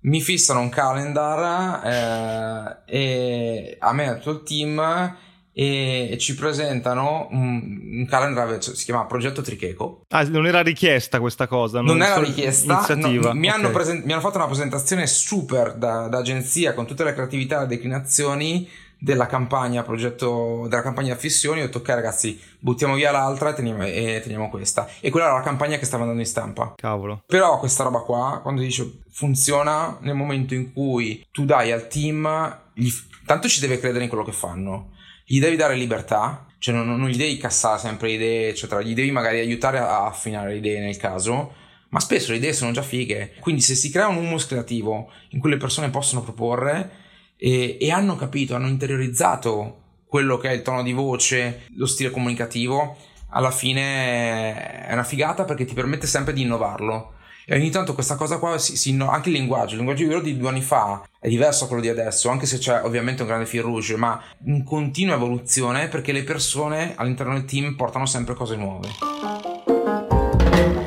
Mi fissano un calendar eh, e a me e a tutto il team e ci presentano un, un calendar, si chiama Progetto Tricheco. Ah, non era richiesta questa cosa? Non, non era richiesta, no, mi, okay. hanno presen- mi, hanno fatto una presentazione super da, da, agenzia con tutte le creatività e le declinazioni della campagna progetto della campagna fissioni ho detto ok ragazzi buttiamo via l'altra e teniamo, e teniamo, questa e quella era la campagna che stava andando in stampa cavolo però questa roba qua quando dice funziona nel momento in cui tu dai al team gli, tanto ci deve credere in quello che fanno gli devi dare libertà, cioè non, non gli devi cassare sempre idee, eccetera, gli devi magari aiutare a affinare le idee nel caso, ma spesso le idee sono già fighe. Quindi se si crea un humus creativo in cui le persone possono proporre e, e hanno capito, hanno interiorizzato quello che è il tono di voce, lo stile comunicativo, alla fine è una figata perché ti permette sempre di innovarlo. E ogni tanto questa cosa qua, si, si, anche il linguaggio, il linguaggio vero di due anni fa è diverso da quello di adesso, anche se c'è ovviamente un grande fil rouge, ma in continua evoluzione perché le persone all'interno del team portano sempre cose nuove.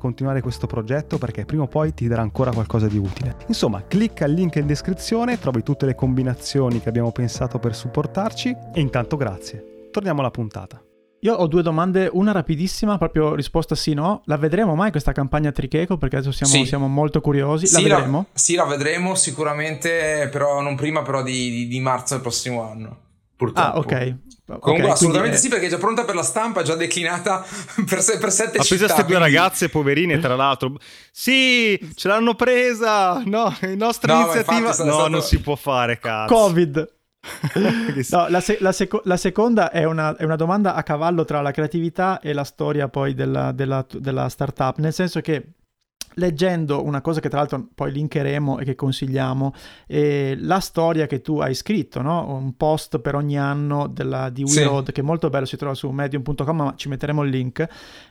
continuare questo progetto perché prima o poi ti darà ancora qualcosa di utile. Insomma, clicca il link in descrizione, trovi tutte le combinazioni che abbiamo pensato per supportarci e intanto grazie. Torniamo alla puntata. Io ho due domande, una rapidissima, proprio risposta sì no. La vedremo mai questa campagna Tricheco? Perché adesso siamo, sì. siamo molto curiosi. La sì, vedremo? La, sì, la vedremo sicuramente, però non prima però di, di, di marzo del prossimo anno. Purtroppo. Ah, ok. Comunque, okay, assolutamente è... sì, perché è già pronta per la stampa, già declinata per, se, per sette ha città. Ha preso queste due ragazze poverine, tra l'altro. Sì, ce l'hanno presa. No, la nostra no, iniziativa. no, stato... non si può fare, cazzo. Covid. no, la, se- la, seco- la, seconda è una, è una, domanda a cavallo tra la creatività e la storia poi della, della, della startup, nel senso che leggendo una cosa che tra l'altro poi linkeremo e che consigliamo, eh, la storia che tu hai scritto, no? un post per ogni anno della, di We sì. che è molto bello, si trova su medium.com, ma ci metteremo il link,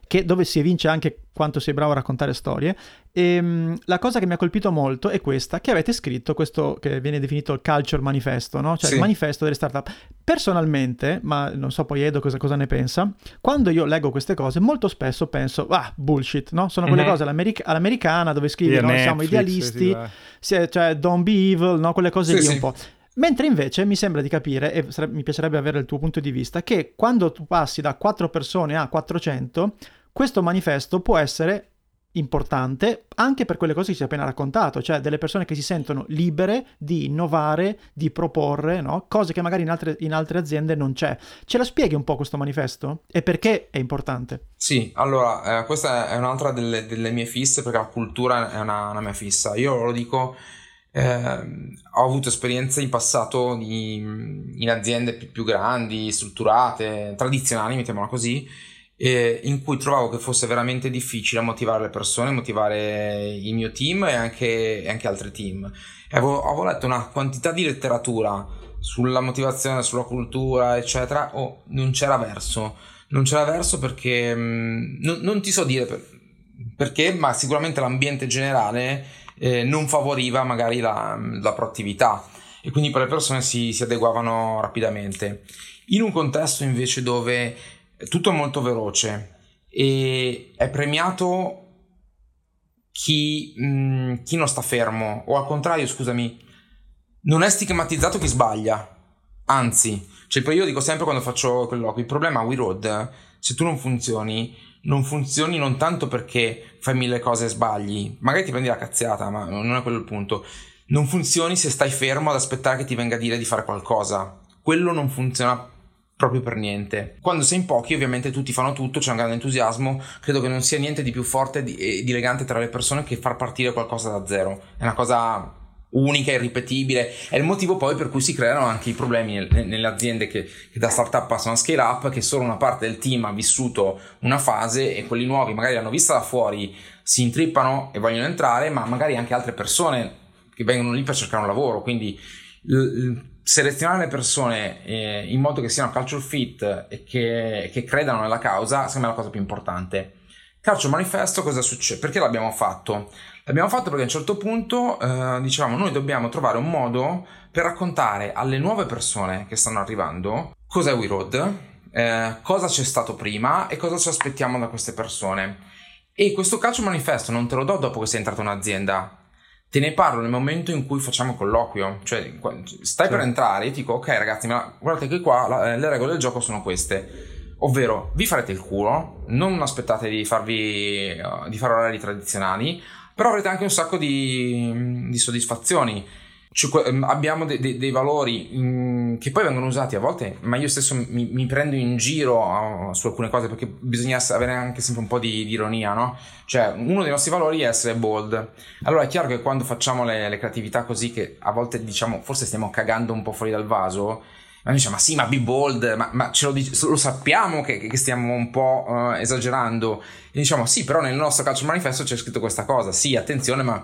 che, dove si evince anche quanto sei bravo a raccontare storie. E ehm, la cosa che mi ha colpito molto è questa, che avete scritto questo che viene definito il culture manifesto, no? cioè sì. il manifesto delle startup. Personalmente, ma non so poi Edo cosa, cosa, ne pensa, quando io leggo queste cose molto spesso penso, ah, bullshit, no? Sono quelle mm-hmm. cose all'americ- all'americana dove scrivi, yeah, no? Netflix, siamo idealisti, sì, cioè don't be evil, no? quelle cose lì un po'. Mentre invece mi sembra di capire, e sare- mi piacerebbe avere il tuo punto di vista, che quando tu passi da 4 persone a 400, questo manifesto può essere importante anche per quelle cose che si è appena raccontato, cioè delle persone che si sentono libere di innovare, di proporre no? cose che magari in altre, in altre, aziende non c'è. Ce la spieghi un po' questo manifesto e perché è importante? Sì, allora, eh, questa è un'altra delle, delle, mie fisse perché la cultura è una, una mia fissa. Io lo dico, eh, ho avuto esperienze in passato di, in aziende più, più grandi, strutturate, tradizionali, mettiamola così, eh, in cui trovavo che fosse veramente difficile motivare le persone, motivare il mio team e anche, e anche altri team. Avevo, avevo, letto una quantità di letteratura sulla motivazione, sulla cultura, eccetera, oh, non c'era verso. Non c'era verso perché mh, mm, non, non, ti so dire per, perché, ma sicuramente l'ambiente generale eh, non favoriva magari la, la proattività e quindi le persone si, si adeguavano rapidamente. In un contesto invece dove è tutto molto veloce e è premiato chi, mh, mm, chi non sta fermo o al contrario scusami non è stigmatizzato chi sbaglia. Anzi cioè io dico sempre quando faccio colloqui il problema We Road se tu non funzioni non funzioni non tanto perché fai mille cose e sbagli magari ti prendi la cazziata ma non è quello il punto. Non funzioni se stai fermo ad aspettare che ti venga a dire di fare qualcosa. Quello non funziona proprio per niente. Quando sei in pochi, ovviamente tutti fanno tutto, c'è un grande entusiasmo. Credo che non sia niente di più forte e di elegante tra le persone che far partire qualcosa da zero. È una cosa unica, irripetibile. È il motivo poi per cui si creano anche i problemi nelle aziende che, che, da startup passano a scale up, che solo una parte del team ha vissuto una fase e quelli nuovi magari l'hanno vista da fuori, si intrippano e vogliono entrare, ma magari anche altre persone che vengono lì per cercare un lavoro. Quindi selezionare le persone eh, in modo che siano culture fit e che, che credano nella causa sembra la cosa più importante. Calcio manifesto cosa succede? Perché l'abbiamo fatto? L'abbiamo fatto perché a un certo punto eh, dicevamo noi dobbiamo trovare un modo per raccontare alle nuove persone che stanno arrivando cos'è We Road, eh, cosa c'è stato prima e cosa ci aspettiamo da queste persone. E questo calcio manifesto non te lo do dopo che sei entrato in un'azienda, te ne parlo nel momento in cui facciamo il colloquio. Cioè, stai sì. per entrare, ti dico, ok ragazzi, ma guardate che qua la, le regole del gioco sono queste. Ovvero, vi farete il culo, non aspettate di farvi uh, di fare orari tradizionali, però avrete anche un sacco di, di soddisfazioni abbiamo de- de- dei valori mh, mm, che poi vengono usati a volte, ma io stesso mi, mi prendo in giro uh, su alcune cose perché bisogna avere anche sempre un po' di, di, ironia, no? Cioè, uno dei nostri valori è essere bold. Allora è chiaro che quando facciamo le, le creatività così, che a volte diciamo forse stiamo cagando un po' fuori dal vaso, ma dice, ma sì, ma be bold, ma, ma ce lo, dice, lo, sappiamo che, che, stiamo un po' uh, esagerando. E diciamo, sì, però nel nostro calcio manifesto c'è scritto questa cosa. Sì, attenzione, ma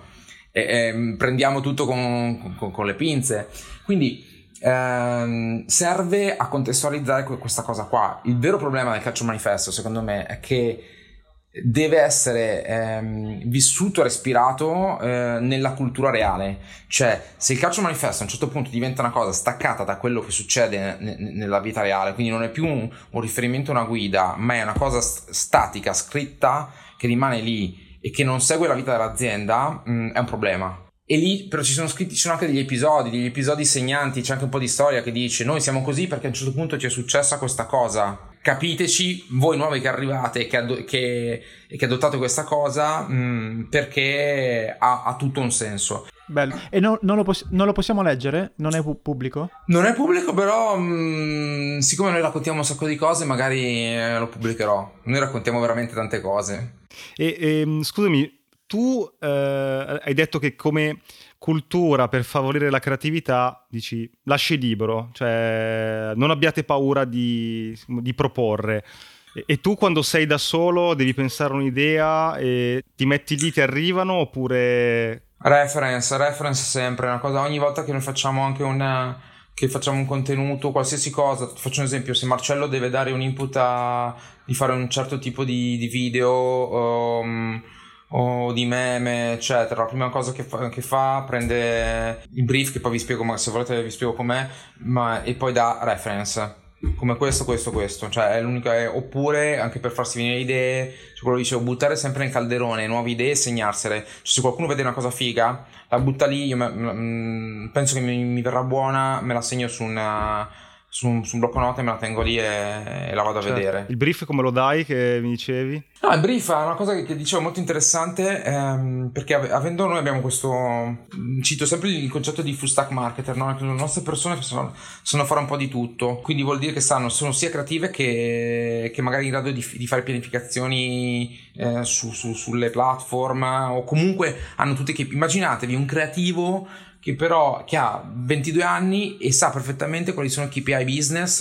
e, e prendiamo tutto con, con, con le pinze. Quindi ehm, serve a contestualizzare questa cosa qua. Il vero problema del calcio manifesto, secondo me, è che deve essere ehm, vissuto e respirato eh, nella cultura reale. Cioè, se il calcio manifesto a un certo punto diventa una cosa staccata da quello che succede n- nella vita reale, quindi non è più un, un riferimento una guida, ma è una cosa st- statica, scritta, che rimane lì e che non segue la vita dell'azienda mh, mm, è un problema. E lì però ci sono scritti, ci sono anche degli episodi, degli episodi segnanti, c'è anche un po' di storia che dice noi siamo così perché a un certo punto ci è successa questa cosa. Capiteci, voi nuovi che arrivate e che, addo- che, che adottate questa cosa, mh, mm, perché ha, ha tutto un senso. Bello. E no, non, lo poss- non, lo possiamo leggere? Non è pu- pubblico? Non è pubblico, però mh, mm, siccome noi raccontiamo un sacco di cose, magari eh, lo pubblicherò. Noi raccontiamo veramente tante cose. E, e, scusami, tu eh, hai detto che come cultura per favorire la creatività, dici lasci libero, cioè non abbiate paura di, di proporre. E, tu quando sei da solo devi pensare un'idea e ti metti lì, ti arrivano oppure... Reference, reference sempre, una cosa, ogni volta che noi facciamo anche un che facciamo un contenuto, qualsiasi cosa. Faccio un esempio: se Marcello deve dare un input a, di fare un certo tipo di, di video um, o di meme, eccetera, la prima cosa che fa, che fa, prende il brief, che poi vi spiego, ma se volete vi spiego com'è, ma, e poi dà reference come questo, questo, questo, cioè è l'unica, è, oppure anche per farsi venire idee, cioè quello dicevo, buttare sempre nel calderone nuove idee e segnarsele, cioè, se qualcuno vede una cosa figa, la butta lì, io me, me, penso che mi, mi, verrà buona, me la segno su una su un, su un, blocco note me la tengo lì e, e la vado a certo. vedere. Il brief come lo dai che mi dicevi? No, il brief è una cosa che, che dicevo molto interessante ehm, perché avendo noi abbiamo questo, cito sempre il concetto di full stack marketer, no? le nostre persone sanno, sanno, fare un po' di tutto, quindi vuol dire che sanno, sono sia creative che, che magari in grado di, di fare pianificazioni eh, su, su, sulle platform o comunque hanno tutte che immaginatevi un creativo che però che ha 22 anni e sa perfettamente quali sono i KPI business,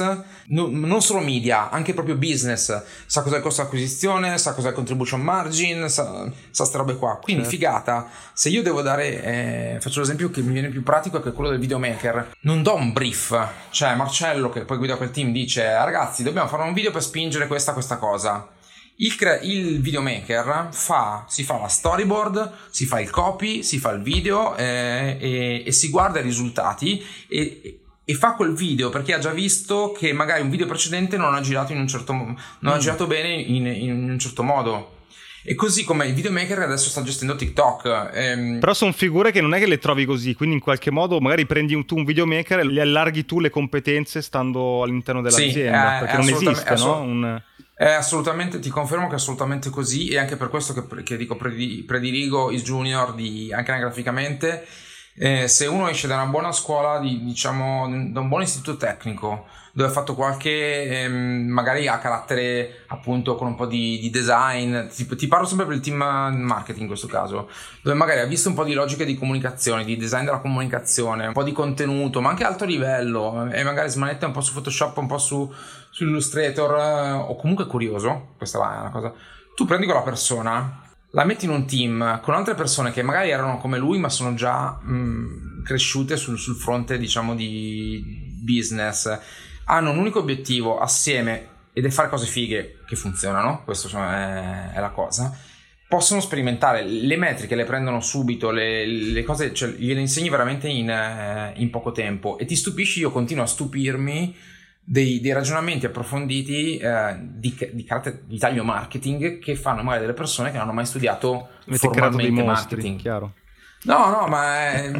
no, non solo media, anche proprio business, sa cos'è il costo acquisizione, sa cos'è il contribution margin, sa, queste robe qua. Quindi certo. figata, se io devo dare, eh, faccio l'esempio che mi viene più pratico che è quello del videomaker, non do un brief, cioè Marcello che poi guida quel team dice ragazzi dobbiamo fare un video per spingere questa, questa cosa il, cre- il, videomaker fa, si fa la storyboard, si fa il copy, si fa il video eh, e, e, si guarda i risultati e, e, fa quel video perché ha già visto che magari un video precedente non ha girato in un certo non mm. ha girato bene in, in, un certo modo. E così come il videomaker adesso sta gestendo TikTok. Ehm... Però sono figure che non è che le trovi così, quindi in qualche modo magari prendi tu un videomaker e gli allarghi tu le competenze stando all'interno dell'azienda, sì, perché non esiste, no? Un... È assolutamente, ti confermo che è assolutamente così e anche per questo che, che dico prediligo il junior di, anche anagraficamente. Eh, se uno esce da una buona scuola, di, diciamo da un buon istituto tecnico, dove ha fatto qualche, ehm, magari a carattere appunto con un po' di, di design, ti, ti, parlo sempre per il team marketing in questo caso, dove magari ha visto un po' di logica di comunicazione, di design della comunicazione, un po' di contenuto, ma anche alto livello, e magari smanetta un po' su Photoshop, un po' su su Illustrator eh, o comunque curioso, questa è una cosa, tu prendi quella persona, la metti in un team con altre persone che magari erano come lui ma sono già mh, mm, cresciute sul, sul fronte diciamo di business, hanno un unico obiettivo assieme ed è fare cose fighe che funzionano, questa è, è la cosa. Possono sperimentare le metriche, le prendono subito, le, le cose cioè, gliele insegni veramente in, eh, in, poco tempo. E ti stupisci, io continuo a stupirmi dei, dei ragionamenti approfonditi eh, di, di, carattere di taglio marketing che fanno magari delle persone che non hanno mai studiato Avete formalmente mostri, marketing. Chiaro. No, no, ma è,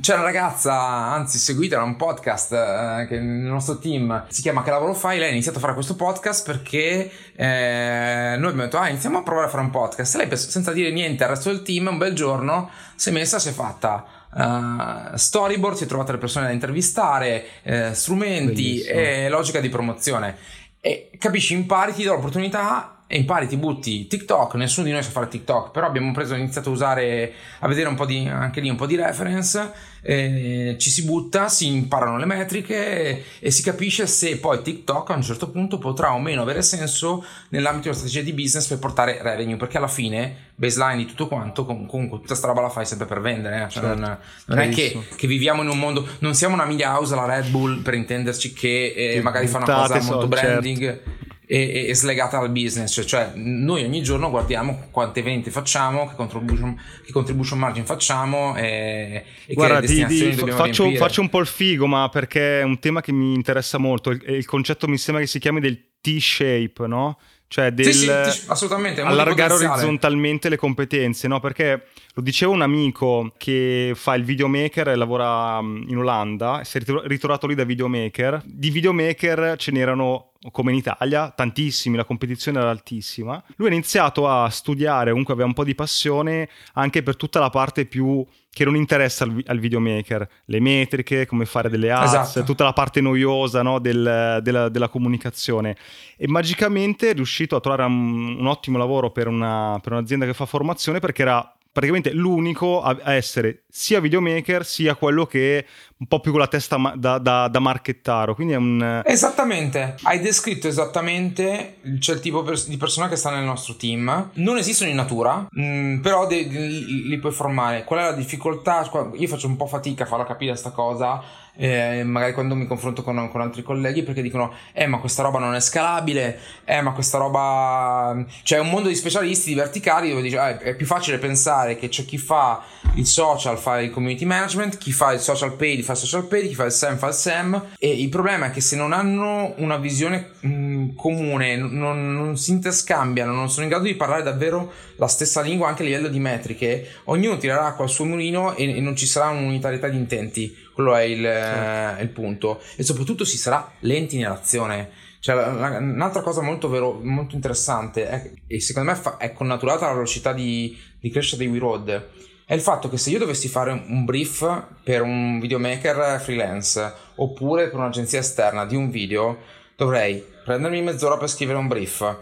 c'è una ragazza, anzi seguitela, un podcast eh, che nel nostro team si chiama Che lavoro fai? Lei ha iniziato a fare questo podcast perché eh, noi abbiamo detto, ah, iniziamo a provare a fare un podcast. E lei, senza dire niente al resto del team, un bel giorno si è messa, si è fatta uh, storyboard, si è trovata le persone da intervistare, uh, strumenti Bellissimo. e logica di promozione. E capisci, impari, ti do l'opportunità e impari, ti butti TikTok, nessuno di noi sa fare TikTok, però abbiamo preso, iniziato a usare, a vedere un po' di, anche lì un po' di reference, eh, ci si butta, si imparano le metriche e, e, si capisce se poi TikTok a un certo punto potrà o meno avere senso nell'ambito della strategia di business per portare revenue, perché alla fine, baseline di tutto quanto, comunque tutta sta roba la fai sempre per vendere, eh? cioè certo. non, non è che, che, viviamo in un mondo, non siamo una media house alla Red Bull per intenderci che eh, magari fa una cosa molto branding. Certo e, e, slegata dal business, cioè, noi ogni giorno guardiamo quante vendite facciamo, che contribution, che contribution margin facciamo e, e Guarda, che ti, ti, faccio, faccio, un po' il figo, ma perché è un tema che mi interessa molto, il, il concetto mi sembra che si chiami del T-shape, no? Cioè del sì, sì, assolutamente, allargare orizzontalmente le competenze, no? Perché lo diceva un amico che fa il videomaker e lavora mm, in Olanda, si è ritrovato lì da videomaker. Di videomaker ce n'erano come in Italia, tantissimi, la competizione era altissima. Lui ha iniziato a studiare, comunque aveva un po' di passione anche per tutta la parte più che non interessa al, al videomaker, le metriche, come fare delle ads, esatto. tutta la parte noiosa no, del, della, della, comunicazione. E magicamente è riuscito a trovare un, un ottimo lavoro per, una, per un'azienda che fa formazione perché era praticamente l'unico a, essere sia videomaker sia quello che è un po' più con la testa da, da, da marchettaro. Quindi è un. Esattamente, hai descritto esattamente c'è il tipo di persona che sta nel nostro team. Non esistono in natura, mm, però li puoi formare. Qual è la difficoltà? Io faccio un po' fatica a farla capire questa cosa eh, magari quando mi confronto con, con, altri colleghi perché dicono eh ma questa roba non è scalabile eh ma questa roba c'è un mondo di specialisti di verticali dove dice ah, è più facile pensare che c'è chi fa il social fa il community management chi fa il social paid fa il social paid chi fa il SEM fa il SEM. E il problema è che se non hanno una visione mh, comune non, non si interscambiano non sono in grado di parlare davvero la stessa lingua anche a livello di metriche ognuno tirerà acqua al suo mulino e, e non ci sarà un'unitarietà di intenti quello è il, certo. il punto. E soprattutto si sarà lenti nell'azione. Cioè, un'altra cosa molto, vero, molto interessante è, e secondo me fa, è connaturata alla velocità di, di crescita di WeRoad è il fatto che se io dovessi fare un brief per un videomaker freelance oppure per un'agenzia esterna di un video, dovrei prendermi mezz'ora per scrivere un brief,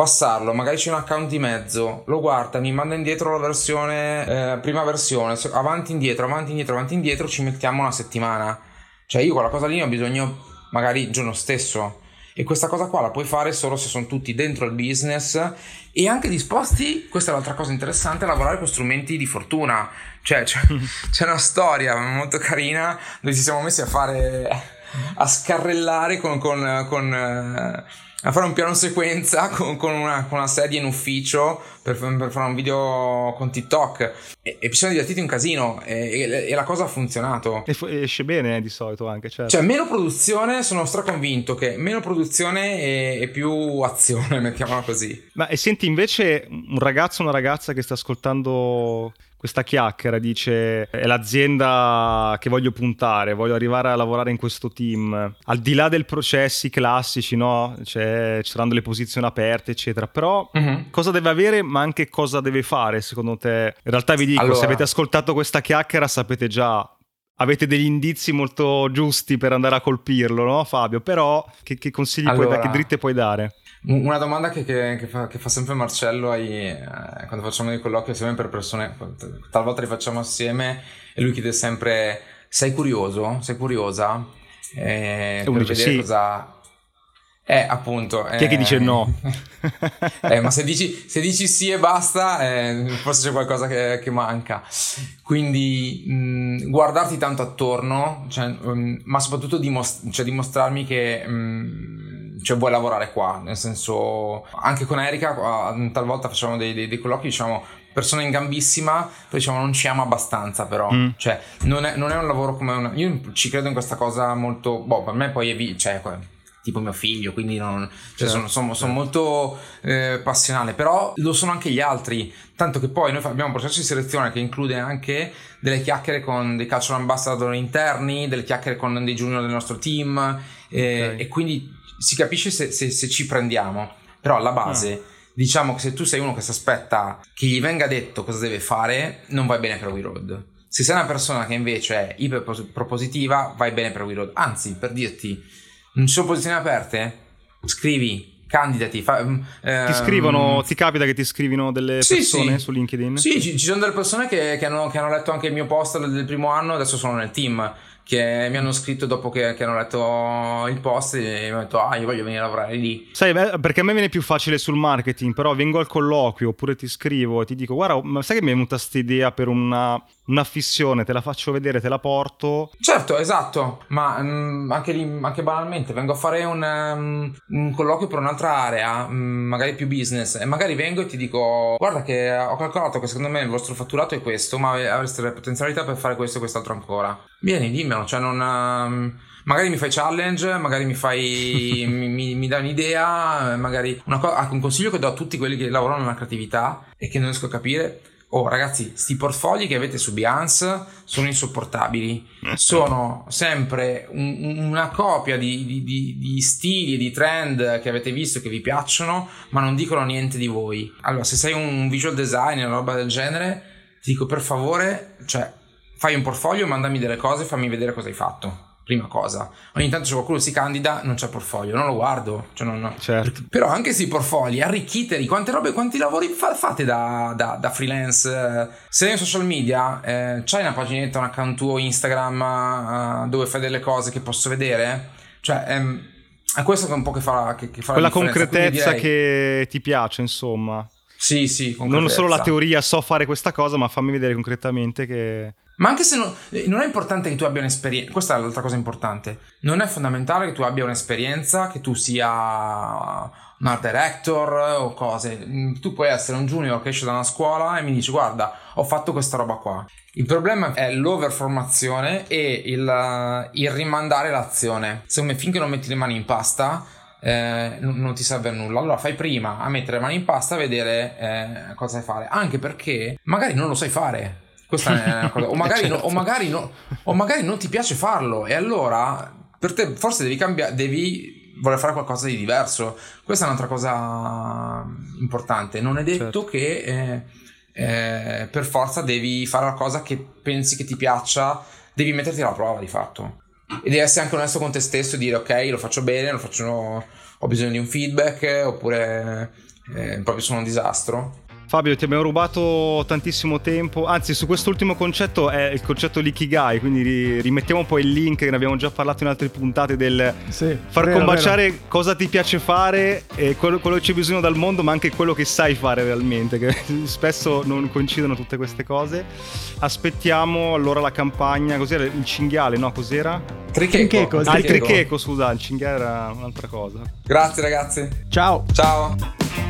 passarlo, magari c'è un account di mezzo, lo guarda, mi manda indietro la versione, eh, prima versione, avanti indietro, avanti indietro, avanti indietro, ci mettiamo una settimana. Cioè io quella cosa lì ho bisogno magari il giorno stesso. E questa cosa qua la puoi fare solo se sono tutti dentro il business e anche disposti, questa è l'altra cosa interessante, a lavorare con strumenti di fortuna. Cioè c'è, c'è una storia molto carina dove ci siamo messi a fare, a scarrellare con, con, con eh, a fare un piano sequenza con, con, una, con una, sedia in ufficio per, per, fare un video con TikTok e, e ci siamo divertiti un casino e, e, e la cosa ha funzionato e fu- esce bene eh, di solito anche certo. cioè meno produzione sono straconvinto che meno produzione e, più azione mettiamola così ma e senti invece un ragazzo o una ragazza che sta ascoltando questa chiacchiera, dice è l'azienda che voglio puntare, voglio arrivare a lavorare in questo team. Al di là dei processi classici, no? Cioè, ci saranno le posizioni aperte, eccetera. Però uh-huh. cosa deve avere, ma anche cosa deve fare, secondo te? In realtà vi dico, allora... se avete ascoltato questa chiacchiera sapete già avete degli indizi molto giusti per andare a colpirlo, no Fabio? Però che, che consigli allora, puoi dare, che dritte puoi dare? Una domanda che, che, che, fa, che, fa, sempre Marcello ai, eh, quando facciamo dei colloqui assieme per persone, talvolta li facciamo assieme e lui chiede sempre sei curioso? Sei curiosa? Eh, per vedere sì. cosa... Eh, appunto. Chi è che dice no? eh, ma se dici, se dici, sì e basta, eh, forse c'è qualcosa che, che manca. Quindi mh, guardarti tanto attorno, cioè, mh, ma soprattutto dimost- cioè, dimostrarmi che... Mh, cioè vuoi lavorare qua, nel senso anche con Erika talvolta facciamo dei, dei, dei colloqui diciamo persona in gambissima poi diciamo non ci ama abbastanza però mm. cioè non è, non è, un lavoro come una io ci credo in questa cosa molto boh per me poi è vi- cioè tipo mio figlio, quindi non, cioè certo, sono, sono, sono certo. molto eh, passionale, però lo sono anche gli altri, tanto che poi noi abbiamo un processo di selezione che include anche delle chiacchiere con dei cultural ambassador interni, delle chiacchiere con dei junior del nostro team eh, okay. e quindi si capisce se, se, se ci prendiamo, però alla base... Ah. Diciamo che se tu sei uno che si aspetta che gli venga detto cosa deve fare, non vai bene per We Road. Se sei una persona che invece è iper propositiva, vai bene per We Road. Anzi, per dirti, sono posizioni aperte? Scrivi, candidati. Fa, eh, ti scrivono, ti capita che ti scrivino delle sì, persone sì. su LinkedIn? Sì, ci, ci, sono delle persone che, che, hanno, che, hanno, letto anche il mio post del primo anno, adesso sono nel team che mi hanno scritto dopo che, che hanno letto il post e mi hanno detto ah io voglio venire a lavorare lì sai perché a me viene più facile sul marketing però vengo al colloquio oppure ti scrivo e ti dico guarda ma sai che mi è venuta questa idea per una una fissione, te la faccio vedere, te la porto. Certo, esatto, ma mh, mm, anche, lì, anche banalmente vengo a fare un, um, un colloquio per un'altra area, mh, mm, magari più business, e magari vengo e ti dico guarda che ho calcolato che secondo me il vostro fatturato è questo, ma avreste le potenzialità per fare questo e quest'altro ancora. Vieni, dimmelo, cioè non... Um, magari mi fai challenge, magari mi fai mi, mi, mi, dai un'idea, magari una co- un consiglio che do a tutti quelli che lavorano nella creatività e che non riesco a capire Oh ragazzi, sti portfogli che avete su Behance sono insopportabili. Sono sempre un, una copia di, di, di, di, stili e di trend che avete visto e che vi piacciono, ma non dicono niente di voi. Allora, se sei un visual designer o roba del genere, ti dico per favore, cioè, fai un portfolio, mandami delle cose, fammi vedere cosa hai fatto prima cosa. Ogni tanto se qualcuno si candida, non c'è portfolio, non lo guardo. Cioè non, certo. Però anche se i portfolio, arricchiteli, quante robe, quanti lavori fa, fate da, da, da, freelance? Se nei social media eh, c'hai una paginetta, un account tuo Instagram uh, dove fai delle cose che posso vedere, cioè... Ehm, è questo che un po' che fa, che, che fa Quella concretezza direi... che ti piace, insomma. Sì, sì. Non solo la teoria, so fare questa cosa, ma fammi vedere concretamente che... Ma anche se non, non è importante che tu abbia un'esperienza, questa è l'altra cosa importante, non è fondamentale che tu abbia un'esperienza, che tu sia un art director o cose. Tu puoi essere un junior che esce da una scuola e mi dici guarda, ho fatto questa roba qua. Il problema è l'overformazione e il, il rimandare l'azione. Secondo me finché non metti le mani in pasta eh, non, ti serve a nulla. Allora fai prima a mettere le mani in pasta e vedere eh, cosa sai fare. Anche perché magari non lo sai fare. Questa è una cosa. O magari, certo. no, o, magari no, o magari non ti piace farlo. E allora per te forse devi cambiare. Devi voler fare qualcosa di diverso. Questa è un'altra cosa importante. Non è detto certo. che eh, eh, per forza devi fare la cosa che pensi che ti piaccia, devi metterti alla prova di fatto. E devi essere anche onesto con te stesso e dire ok, lo faccio bene, lo faccio, ho bisogno di un feedback oppure eh, proprio sono un disastro. Fabio, ti abbiamo rubato tantissimo tempo, anzi su quest'ultimo concetto è il concetto Likigai, quindi rimettiamo poi il link che ne abbiamo già parlato in altre puntate del sì, far vero, combaciare vero. cosa ti piace fare e quello, quello, che c'è bisogno dal mondo, ma anche quello che sai fare realmente, che spesso non coincidono tutte queste cose. Aspettiamo allora la campagna, cos'era il cinghiale, no? Cos'era? Tricheco. Ah, il tricheco, scusa, il cinghiale era un'altra cosa. Grazie ragazzi. Ciao. Ciao.